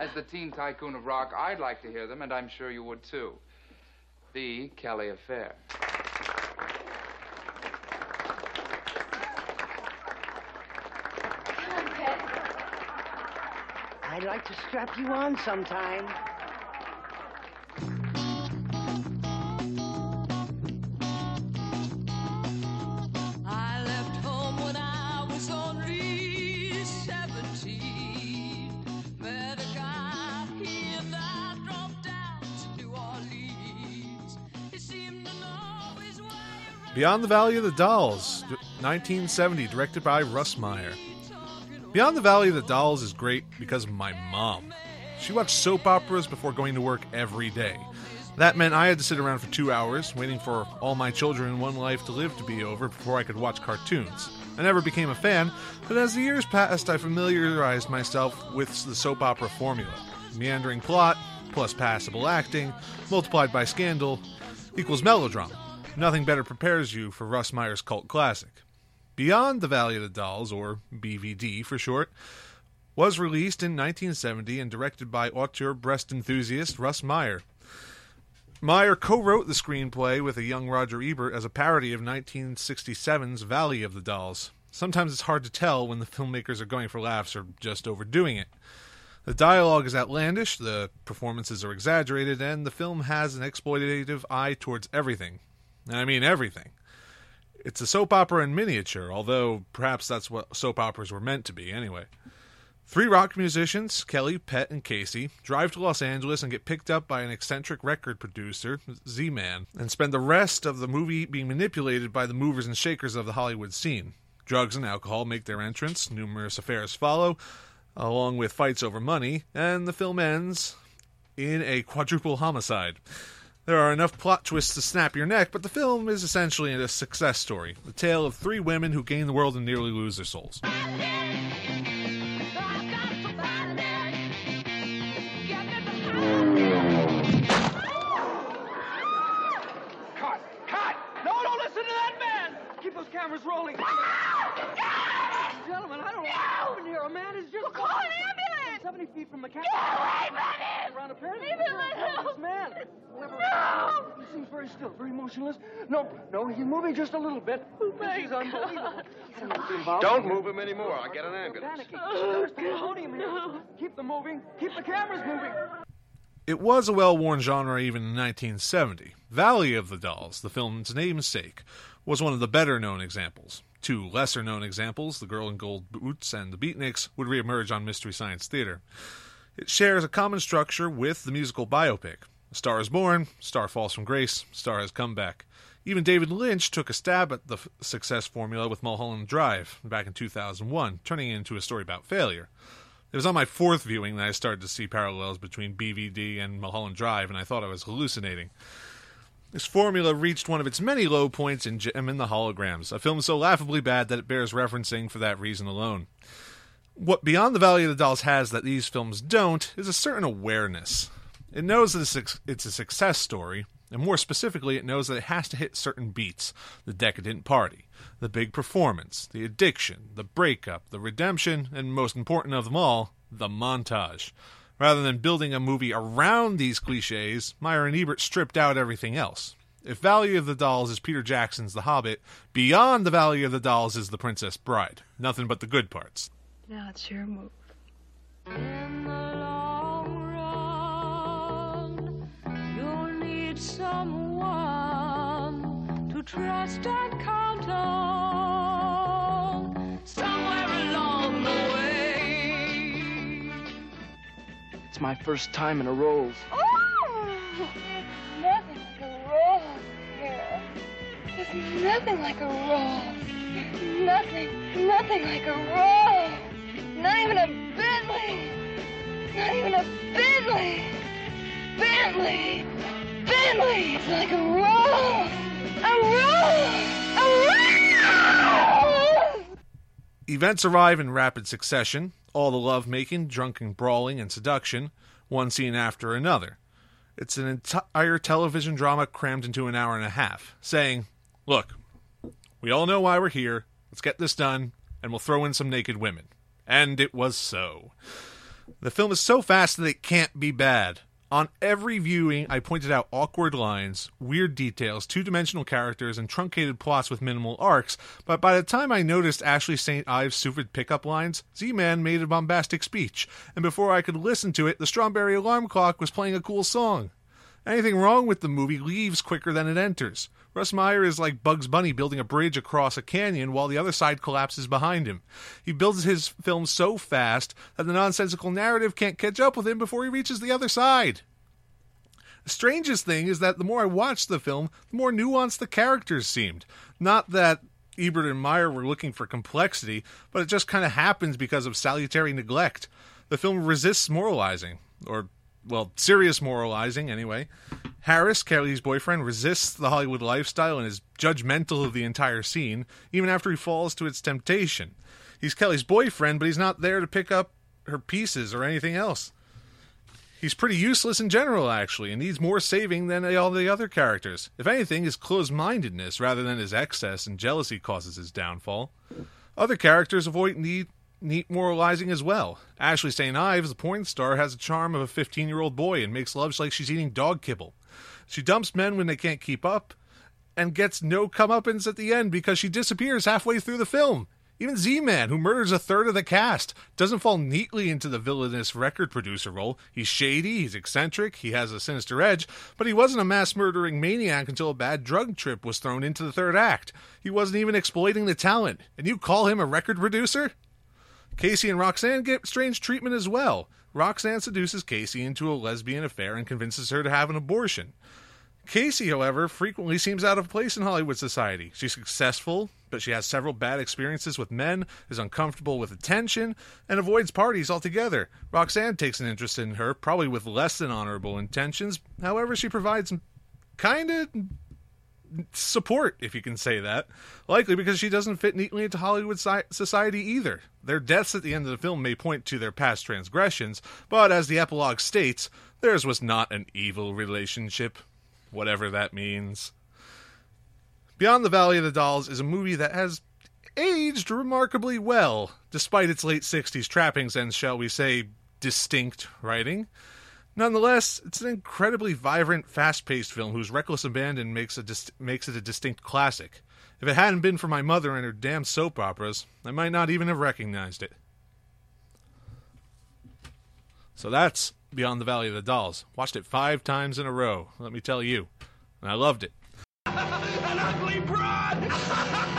As the teen tycoon of rock, I'd like to hear them, and I'm sure you would too. The Kelly Affair. I'd like to strap you on sometime. Beyond the Valley of the Dolls, 1970, directed by Russ Meyer. Beyond the Valley of the Dolls is great because of my mom. She watched soap operas before going to work every day. That meant I had to sit around for two hours, waiting for all my children in one life to live to be over before I could watch cartoons. I never became a fan, but as the years passed, I familiarized myself with the soap opera formula. Meandering plot, plus passable acting, multiplied by scandal, equals melodrama. Nothing better prepares you for Russ Meyer's cult classic. Beyond the Valley of the Dolls, or BVD for short, was released in 1970 and directed by auteur breast enthusiast Russ Meyer. Meyer co wrote the screenplay with a young Roger Ebert as a parody of 1967's Valley of the Dolls. Sometimes it's hard to tell when the filmmakers are going for laughs or just overdoing it. The dialogue is outlandish, the performances are exaggerated, and the film has an exploitative eye towards everything. And I mean everything. It's a soap opera in miniature, although perhaps that's what soap operas were meant to be anyway. Three rock musicians, Kelly, Pet, and Casey, drive to Los Angeles and get picked up by an eccentric record producer, Z Man, and spend the rest of the movie being manipulated by the movers and shakers of the Hollywood scene. Drugs and alcohol make their entrance, numerous affairs follow, along with fights over money, and the film ends in a quadruple homicide. There are enough plot twists to snap your neck, but the film is essentially a success story the tale of three women who gain the world and nearly lose their souls. This man. No! He seems very still, very motionless. No, no, he's moving just a little bit. Oh, this is unbelievable. God. I don't know what's involved. Don't move him anymore. I'll get an ambulance. Oh, There's pandemonium here. no. Keep them moving. Keep the cameras moving. It was a well worn genre even in 1970. Valley of the Dolls, the film's namesake, was one of the better known examples. Two lesser known examples, The Girl in Gold Boots and The Beatniks, would reemerge on Mystery Science Theater. It shares a common structure with the musical biopic. A Star is Born, Star Falls from Grace, Star has come back. Even David Lynch took a stab at the f- success formula with Mulholland Drive back in 2001, turning it into a story about failure. It was on my fourth viewing that I started to see parallels between BVD and Mulholland Drive, and I thought I was hallucinating. This formula reached one of its many low points in Jem and the Holograms, a film so laughably bad that it bears referencing for that reason alone. What Beyond the Valley of the Dolls has that these films don't is a certain awareness. It knows that it's a- success story, and more specifically, it knows that it has to hit certain beats the decadent party, the big performance, the addiction, the breakup, the redemption, and most important of them all, the montage. Rather than building a movie around these cliches, Meyer and Ebert stripped out everything else. If Valley of the Dolls is Peter Jackson's The Hobbit, Beyond the Valley of the Dolls is The Princess Bride. Nothing but the good parts. Now it's your move. In the long run, you'll need someone to trust and count on somewhere along the way. It's my first time in a Rolls. Oh! Nothing like a here. There's nothing like a. Nothing, nothing like a roll. Not even a Bentley. Not even a Bentley. Bentley. Bentley. It's like a roll. A roll. A roll. Events arrive in rapid succession, all the love-making, drunken brawling, and seduction, one scene after another. It's an entire television drama crammed into an hour and a half, saying, Look, we all know why we're here, let's get this done, and we'll throw in some naked women. And it was so. The film is so fast that it can't be bad. On every viewing, I pointed out awkward lines, weird details, two dimensional characters, and truncated plots with minimal arcs, but by the time I noticed Ashley St. Ives' stupid pickup lines, Z Man made a bombastic speech, and before I could listen to it, the Strawberry Alarm Clock was playing a cool song. Anything wrong with the movie leaves quicker than it enters. Russ Meyer is like Bugs Bunny building a bridge across a canyon while the other side collapses behind him. He builds his film so fast that the nonsensical narrative can't catch up with him before he reaches the other side. The strangest thing is that the more I watched the film, the more nuanced the characters seemed. Not that Ebert and Meyer were looking for complexity, but it just kind of happens because of salutary neglect. The film resists moralizing, or well, serious moralizing anyway. Harris, Kelly's boyfriend, resists the Hollywood lifestyle and is judgmental of the entire scene, even after he falls to its temptation. He's Kelly's boyfriend, but he's not there to pick up her pieces or anything else. He's pretty useless in general, actually, and needs more saving than all the other characters. If anything, his closed mindedness rather than his excess and jealousy causes his downfall. Other characters avoid need neat moralizing as well. Ashley St. Ives, the porn star, has the charm of a 15 year old boy and makes love like she's eating dog kibble. She dumps men when they can't keep up and gets no comeuppance at the end because she disappears halfway through the film. Even Z Man, who murders a third of the cast, doesn't fall neatly into the villainous record producer role. He's shady, he's eccentric, he has a sinister edge, but he wasn't a mass murdering maniac until a bad drug trip was thrown into the third act. He wasn't even exploiting the talent, and you call him a record producer? Casey and Roxanne get strange treatment as well. Roxanne seduces Casey into a lesbian affair and convinces her to have an abortion. Casey, however, frequently seems out of place in Hollywood society. She's successful, but she has several bad experiences with men, is uncomfortable with attention, and avoids parties altogether. Roxanne takes an interest in her, probably with less than honorable intentions. However, she provides kind of support, if you can say that. Likely because she doesn't fit neatly into Hollywood society either. Their deaths at the end of the film may point to their past transgressions, but as the epilogue states, theirs was not an evil relationship, whatever that means. Beyond the Valley of the Dolls is a movie that has aged remarkably well, despite its late 60s trappings and, shall we say, distinct writing. Nonetheless, it's an incredibly vibrant, fast-paced film whose reckless abandon makes, a dis- makes it a distinct classic. If it hadn't been for my mother and her damn soap operas, I might not even have recognized it. So that's Beyond the Valley of the Dolls. Watched it five times in a row, let me tell you. And I loved it. An ugly broad!